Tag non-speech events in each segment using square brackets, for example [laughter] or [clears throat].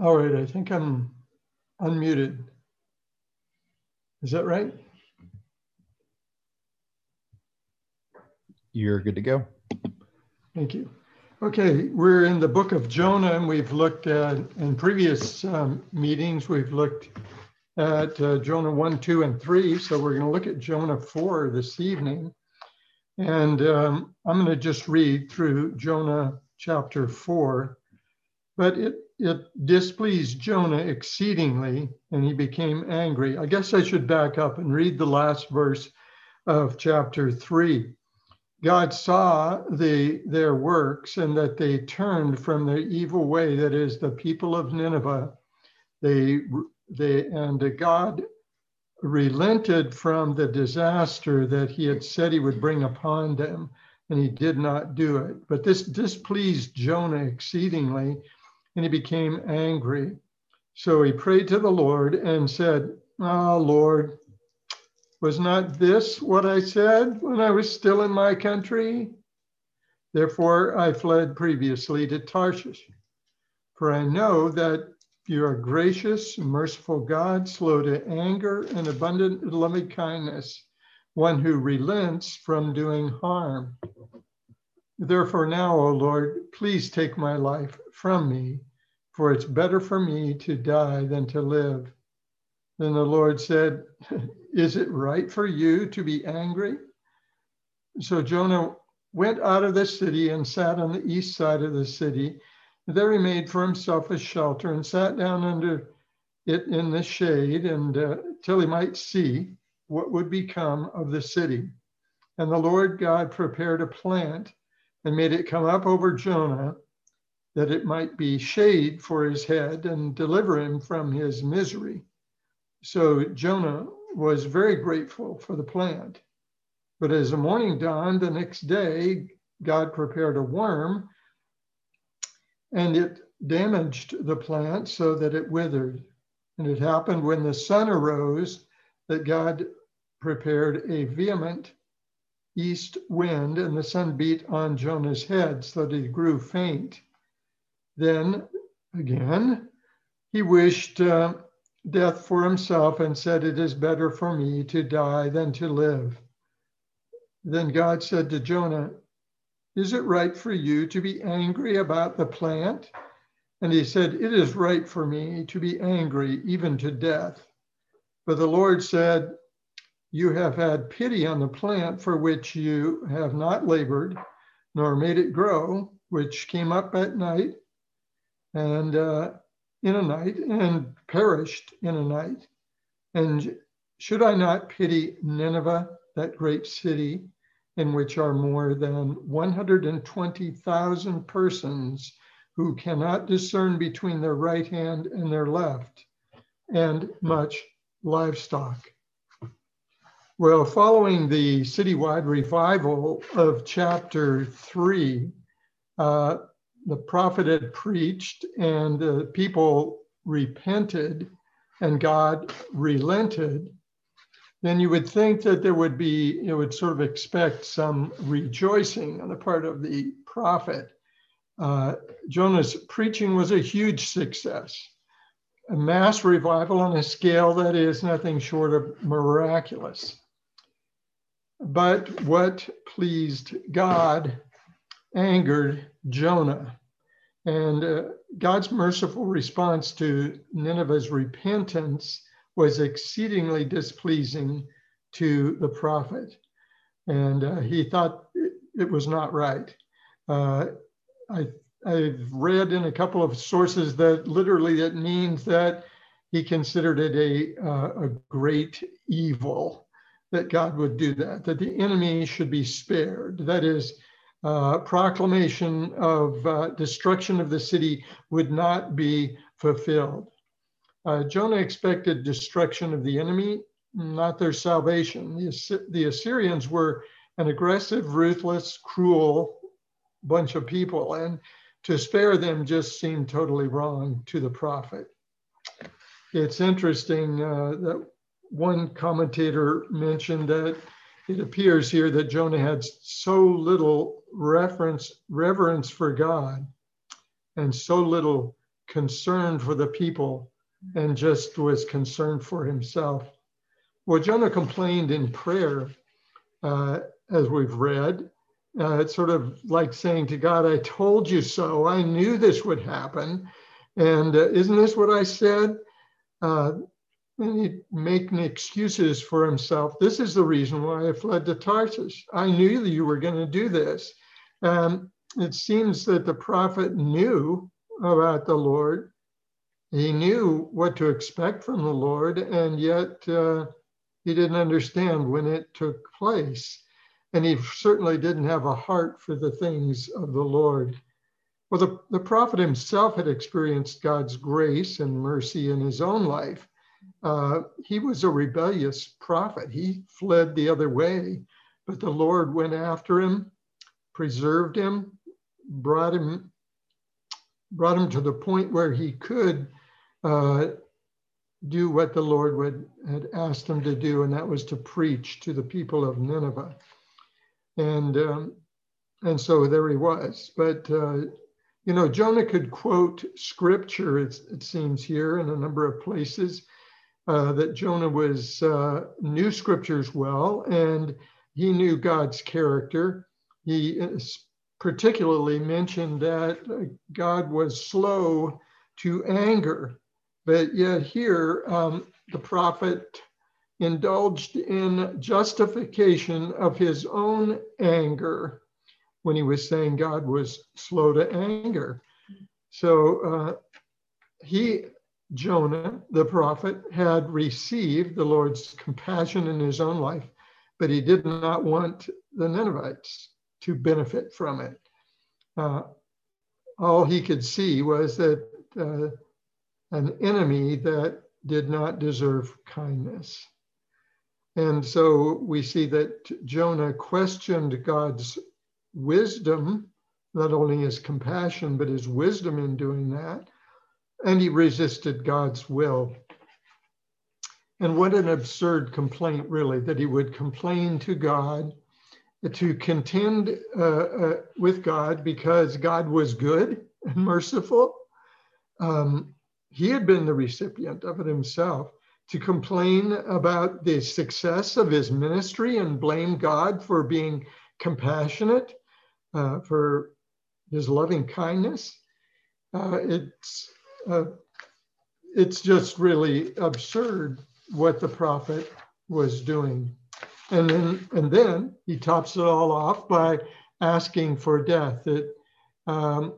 All right, I think I'm unmuted. Is that right? You're good to go. Thank you. Okay, we're in the book of Jonah, and we've looked at, in previous um, meetings, we've looked at uh, Jonah 1, 2, and 3. So we're going to look at Jonah 4 this evening. And um, I'm going to just read through Jonah chapter 4. But it, it displeased Jonah exceedingly, and he became angry. I guess I should back up and read the last verse of chapter 3. God saw the, their works and that they turned from their evil way, that is, the people of Nineveh. They, they, and God relented from the disaster that he had said he would bring upon them, and he did not do it. But this displeased Jonah exceedingly, and he became angry. So he prayed to the Lord and said, Ah, oh, Lord, was not this what I said when I was still in my country? Therefore, I fled previously to Tarshish. For I know that you are gracious, merciful God, slow to anger, and abundant in loving kindness, one who relents from doing harm. Therefore, now, O Lord, please take my life from me, for it's better for me to die than to live. Then the Lord said, [laughs] Is it right for you to be angry? So Jonah went out of the city and sat on the east side of the city there he made for himself a shelter and sat down under it in the shade and uh, till he might see what would become of the city. And the Lord God prepared a plant and made it come up over Jonah that it might be shade for his head and deliver him from his misery. So Jonah was very grateful for the plant. But as the morning dawned the next day, God prepared a worm and it damaged the plant so that it withered. And it happened when the sun arose that God prepared a vehement east wind, and the sun beat on Jonah's head so that he grew faint. Then again, he wished uh, death for himself and said, It is better for me to die than to live. Then God said to Jonah, is it right for you to be angry about the plant? And he said, It is right for me to be angry, even to death. But the Lord said, You have had pity on the plant for which you have not labored, nor made it grow, which came up at night and uh, in a night and perished in a night. And should I not pity Nineveh, that great city? in which are more than 120,000 persons who cannot discern between their right hand and their left, and much livestock. Well, following the citywide revival of chapter three, uh, the prophet had preached and the people repented and God relented then you would think that there would be, you would sort of expect some rejoicing on the part of the prophet. Uh, Jonah's preaching was a huge success, a mass revival on a scale that is nothing short of miraculous. But what pleased God angered Jonah. And uh, God's merciful response to Nineveh's repentance was exceedingly displeasing to the prophet. And uh, he thought it, was not right. Uh, I, I've read in a couple of sources that literally it means that he considered it a, uh, a great evil that God would do that, that the enemy should be spared. That is, uh, proclamation of uh, destruction of the city would not be fulfilled. Uh, Jonah expected destruction of the enemy, not their salvation. The, the Assyrians were an aggressive, ruthless, cruel bunch of people, and to spare them just seemed totally wrong to the prophet. It's interesting uh, that one commentator mentioned that it appears here that Jonah had so little reference, reverence for God and so little concern for the people and just was concerned for himself. Well, Jonah complained in prayer, uh, as we've read. Uh, it's sort of like saying to God, I told you so. I knew this would happen. And uh, isn't this what I said? And he'd making excuses for himself. This is the reason why I fled to Tarsus. I knew that you were going to do this. Um, it seems that the prophet knew about the Lord. He knew what to expect from the Lord, and yet uh, he didn't understand when it took place. And he certainly didn't have a heart for the things of the Lord. Well, the, the prophet himself had experienced God's grace and mercy in his own life. Uh, he was a rebellious prophet. He fled the other way, but the Lord went after him, preserved him, brought him, brought him to the point where he could uh, do what the Lord would, had asked him to do, and that was to preach to the people of Nineveh. And um, and so there he was. But uh, you know, Jonah could quote scripture. it seems here in a number of places uh, that Jonah was uh, knew scriptures well, and he knew God's character. He particularly mentioned that God was slow to anger, but yet here um, the prophet indulged in justification of his own anger when he was saying God was slow to anger. So uh, he Jonah, the prophet, had received the Lord's compassion in his own life, but he did not want the Ninevites to benefit from it. Uh, all he could see was that uh, an enemy that did not deserve kindness. And so we see that Jonah questioned God's wisdom, not only his compassion, but his wisdom in doing that and he resisted God's will. And what an absurd complaint, really, that he would complain to God, to contend uh, uh, with God because God was good and merciful. Um, he had been the recipient of it himself. To complain about the success of his ministry and blame God for being compassionate, uh, for his loving kindness. Uh, it's uh, it's just really absurd what the prophet was doing. And then, and then he tops it all off by asking for death. It, um,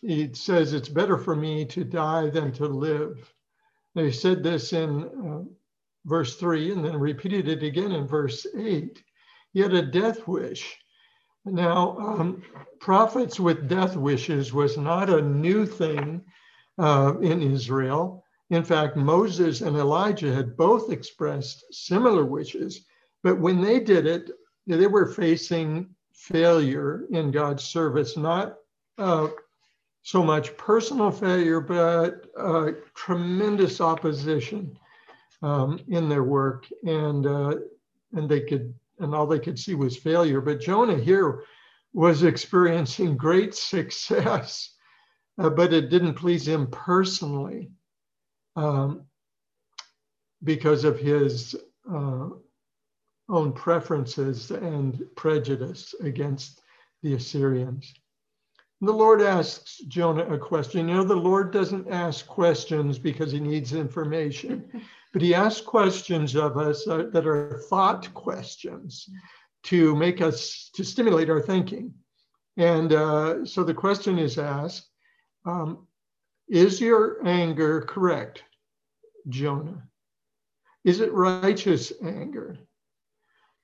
he says, It's better for me to die than to live. They said this in uh, verse 3 and then repeated it again in verse 8. He had a death wish. Now, um, prophets with death wishes was not a new thing uh, in Israel. In fact, Moses and Elijah had both expressed similar wishes, but when they did it, they were facing failure in God's service, not uh, so much personal failure, but uh, tremendous opposition um, in their work, and uh, and they could and all they could see was failure. But Jonah here was experiencing great [laughs] success uh, but it didn't please him personally um, because of his uh, own preferences and prejudice against the Assyrians. The Lord asks Jonah a question. You know, the Lord doesn't ask questions because he needs information, [laughs] but he asks questions of us uh, that are thought questions to make us, to stimulate our thinking. And uh, so the question is asked um, is your anger correct, Jonah? Is it righteous anger?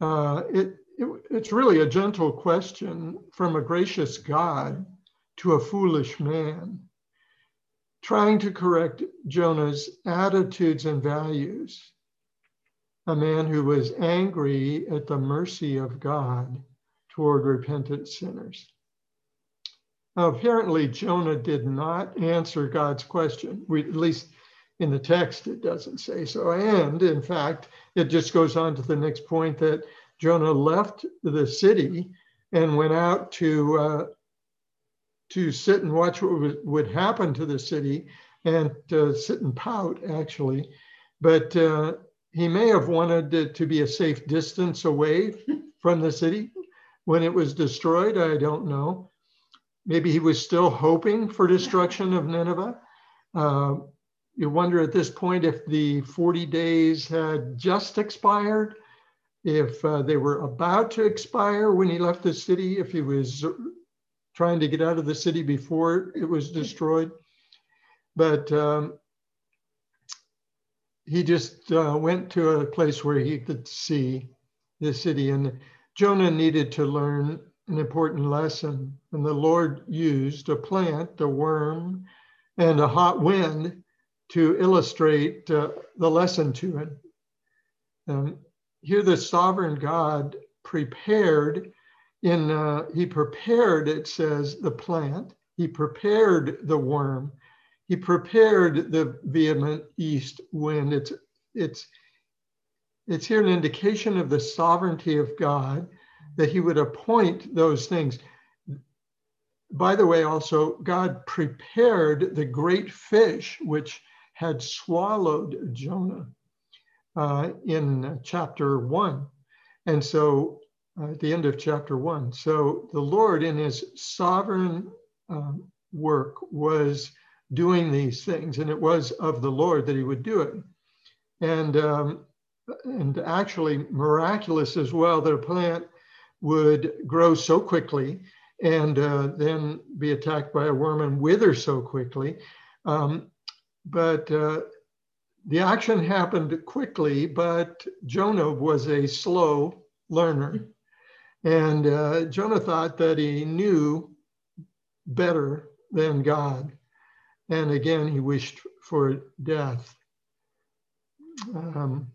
Uh, it, it, it's really a gentle question from a gracious God to a foolish man, trying to correct Jonah's attitudes and values. A man who was angry at the mercy of God toward repentant sinners. Apparently, Jonah did not answer God's question. We, at least in the text, it doesn't say so. And in fact, it just goes on to the next point that Jonah left the city and went out to uh, to sit and watch what would happen to the city and uh, sit and pout, actually. But uh, he may have wanted to, to be a safe distance away from the city when it was destroyed. I don't know. Maybe he was still hoping for destruction of Nineveh. Uh, you wonder at this point if the 40 days had just expired, if uh, they were about to expire when he left the city, if he was trying to get out of the city before it was destroyed. But um, he just uh, went to a place where he could see the city. And Jonah needed to learn an important lesson. And the Lord used a plant, a worm, and a hot wind to illustrate uh, the lesson to him. Um, here, the sovereign God prepared in uh, he prepared it says the plant he prepared the worm he prepared the vehement east wind it's it's it's here an indication of the sovereignty of god that he would appoint those things by the way also god prepared the great fish which had swallowed jonah uh, in chapter one and so uh, at the end of chapter one. So the Lord, in his sovereign um, work, was doing these things, and it was of the Lord that he would do it. And, um, and actually, miraculous as well that a plant would grow so quickly and uh, then be attacked by a worm and wither so quickly. Um, but uh, the action happened quickly, but Jonah was a slow learner. And uh, Jonah thought that he knew better than God. And again, he wished for death. Um,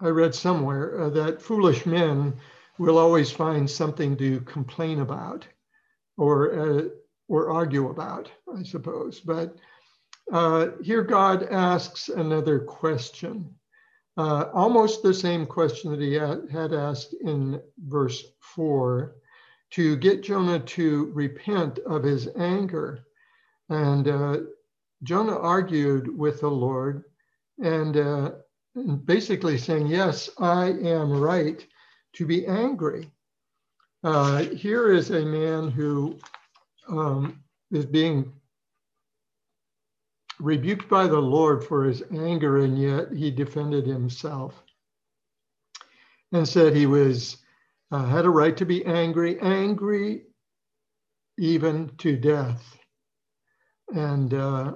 I read somewhere uh, that foolish men will always find something to complain about or, uh, or argue about, I suppose. But uh, here God asks another question. Uh, almost the same question that he had asked in verse 4 to get Jonah to repent of his anger. And uh, Jonah argued with the Lord and, uh, and, basically saying, Yes, I am right to be angry. Uh, here is a man who um, is being rebuked by the Lord for his anger, and yet he defended himself and said he was uh, had a right to be angry, angry even to death. And uh,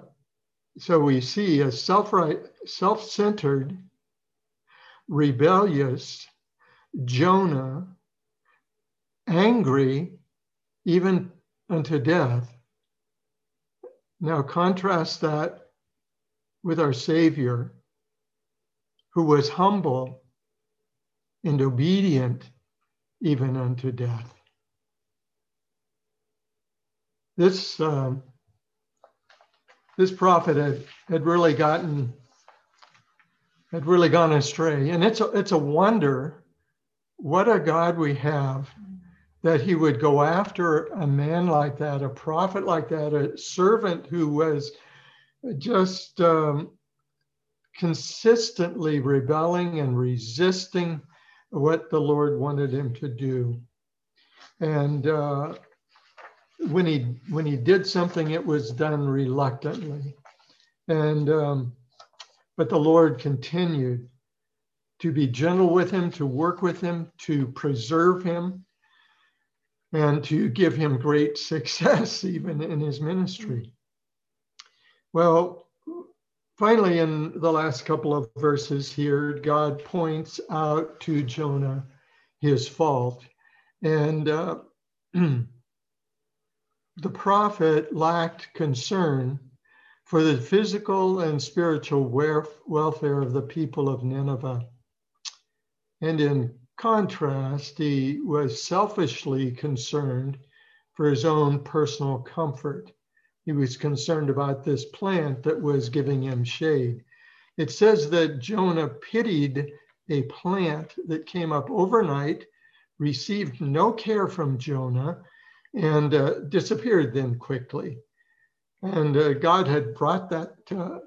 so we see a self-right, self-centered, rebellious Jonah, angry even unto death now contrast that with our Savior, who was humble and obedient even unto death. This, um, this prophet had, had really gotten had really gone astray. And it's a, it's a wonder what a God we have that he would go after a man like that, a prophet like that, a servant who was just um, consistently rebelling and resisting what the Lord wanted him to do. And uh, when he when he did something, it was done reluctantly. And um, but the Lord continued to be gentle with him, to work with him, to preserve him and to give him great [laughs] success even in his ministry. Well, finally, in the last couple of verses here, God points out to Jonah his fault. And uh, [clears throat] the prophet lacked concern for the physical and spiritual welfare of the people of Nineveh. And in contrast, he was selfishly concerned for his own personal comfort. He was concerned about this plant that was giving him shade. It says that Jonah pitied a plant that came up overnight received no care from Jonah and uh, disappeared then quickly. And uh, God had brought that uh,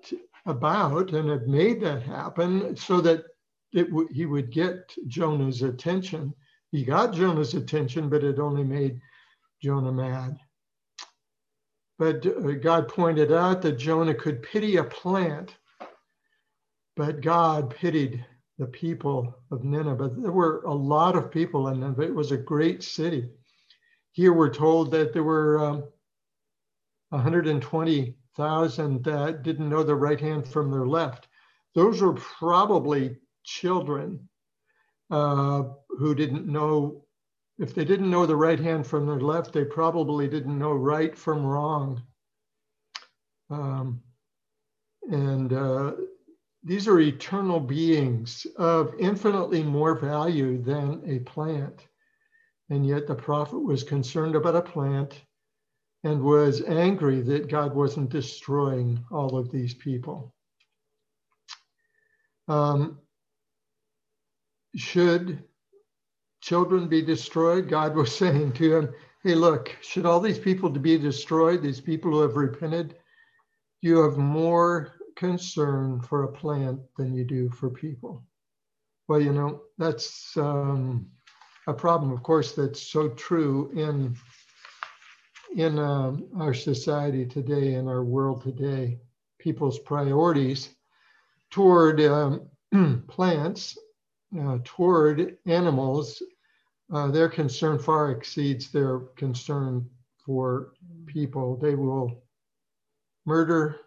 about and had made that happen so that w- he would get Jonah's attention. He got Jonah's attention, but it only made Jonah mad. But uh, God pointed out that Jonah could pity a plant, but God pitied the people of Nineveh. There were a lot of people in Nineveh. It was a great city. Here we're told that there were um, 120,000 that didn't know their right hand from their left. Those were probably children uh, who didn't know, if they didn't know the right hand from their left, they probably didn't know right from wrong. Um, and uh, these are eternal beings of infinitely more value than a plant. And yet the prophet was concerned about a plant and was angry that God wasn't destroying all of these people. Um, should children be destroyed? God was [laughs] saying to him, Hey, look, should all these people be destroyed, these people who have repented? You have more concern for a plant than you do for people. Well, you know, that's um, a problem, of course, that's so true in in um, our society today, in our world today. People's priorities toward um, [clears throat] plants, uh, toward animals, uh, their concern far exceeds their concern for people. They will murder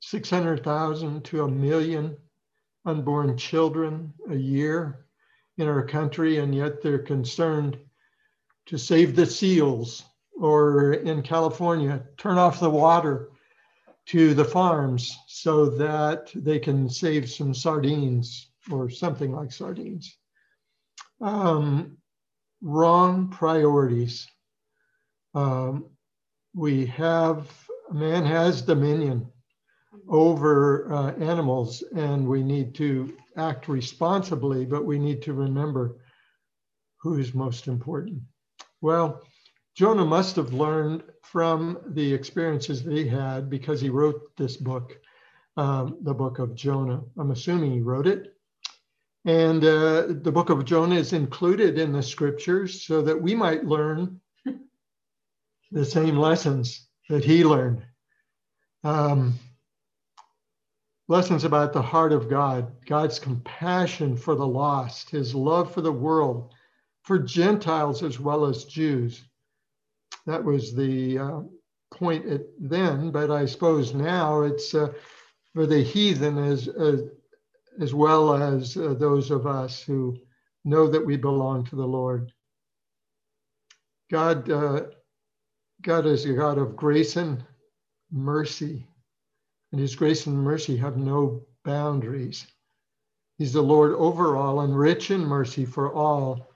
600,000 to a million unborn children a year in our country, and yet they're concerned to save the seals, or in California, turn off the water to the farms so that they can save some sardines or something like sardines. Um, wrong priorities. Um, we have, man has dominion over uh, animals and we need to act responsibly, but we need to remember who is most important. Well, Jonah must have learned from the experiences that he had because he wrote this book, um, the book of Jonah. I'm assuming he wrote it. And uh, the book of Jonah is included in the scriptures so that we might learn the same lessons that he learned. Um, lessons about the heart of God, God's compassion for the lost, his love for the world, for Gentiles as well as Jews. That was the uh, point at then, but I suppose now it's uh, for the heathen as, as, as well as uh, those of us who know that we belong to the Lord. God, uh, God is a God of grace and mercy and his grace and mercy have no boundaries. He's the Lord over all and rich in mercy for all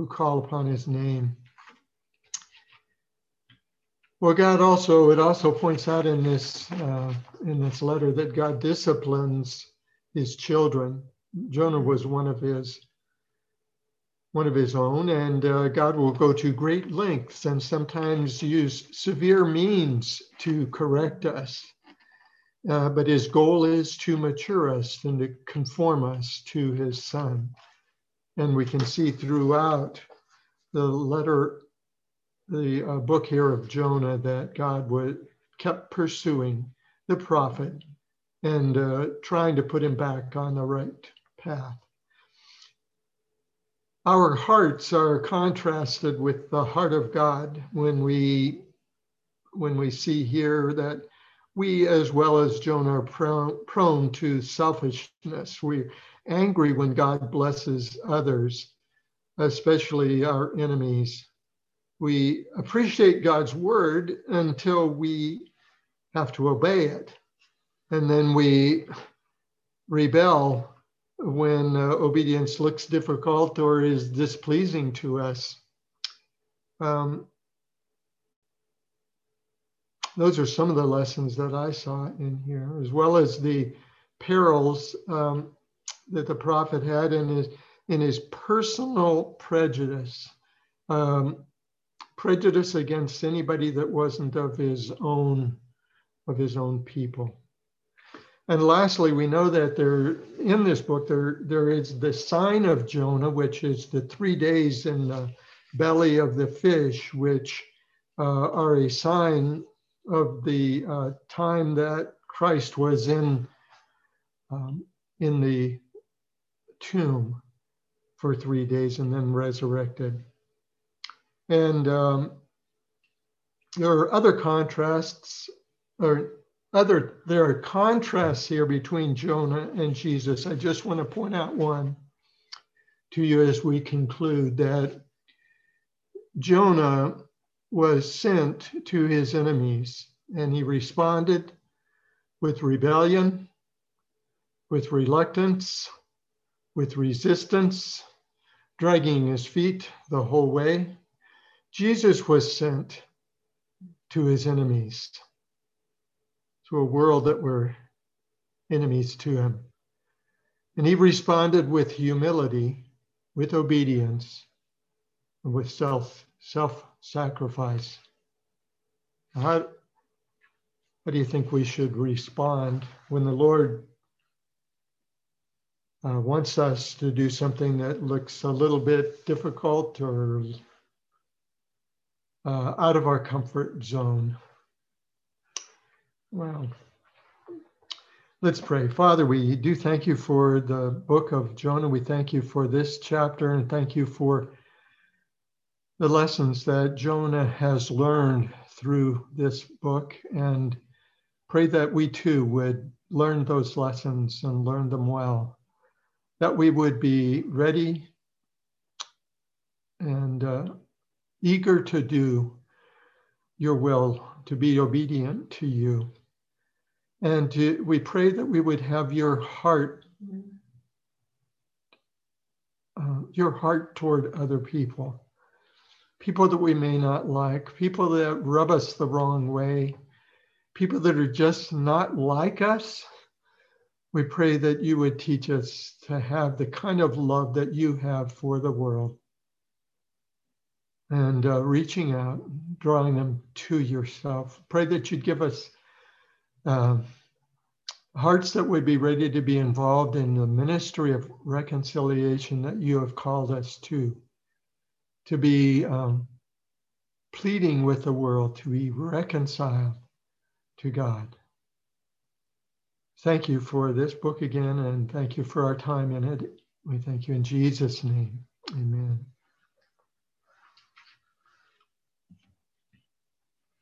who call upon his name. Well, God also, it also points out in this, uh, in this letter that God disciplines his children. Jonah was one of his, one of his own, and uh, God will go to great lengths and sometimes use severe means to correct us. Uh, but his goal is to mature us and to conform us to his son. And we can see throughout the letter, the uh, book here of Jonah, that God would, kept pursuing the prophet and uh, trying to put him back on the right path. Our hearts are contrasted with the heart of God when we when we see here that we, as well as Jonah, are prone, prone to selfishness. We're angry when God blesses others, especially our enemies. We appreciate God's word until we have to obey it. And then we rebel when uh, obedience looks difficult or is displeasing to us. Um, those are some of the lessons that I saw in here, as well as the perils um, that the prophet had in his in his personal prejudice, um, prejudice against anybody that wasn't of his own of his own people. And lastly, we know that there in this book there there is the sign of Jonah, which is the three days in the belly of the fish, which uh, are a sign of the uh, time that Christ was in um, in the tomb for three days and then resurrected. And um, there are other contrasts, or other there are contrasts here between Jonah and Jesus. I just want to point out one to you as we conclude that Jonah was sent to his enemies and he responded with rebellion, with reluctance, with resistance, dragging his feet the whole way. Jesus was sent to his enemies, to a world that were enemies to him. And he responded with humility, with obedience, and with self self sacrifice. How, how do you think we should respond when the Lord uh, wants us to do something that looks a little bit difficult or uh, out of our comfort zone? Well, let's pray. Father, we do thank you for the book of Jonah. We thank you for this chapter and thank you for the lessons that Jonah has learned through this book and pray that we too would learn those lessons and learn them well, that we would be ready and uh, eager to do your will, to be obedient to you. And to, we pray that we would have your heart, uh, your heart toward other people people that we may not like, people that rub us the wrong way, people that are just not like us. We pray that you would teach us to have the kind of love that you have for the world and uh, reaching out, drawing them to yourself. Pray that you'd give us uh, hearts that would be ready to be involved in the ministry of reconciliation that you have called us to to be um, pleading with the world to be reconciled to God. Thank you for this book again, and thank you for our time in it. We thank you in Jesus' name. Amen.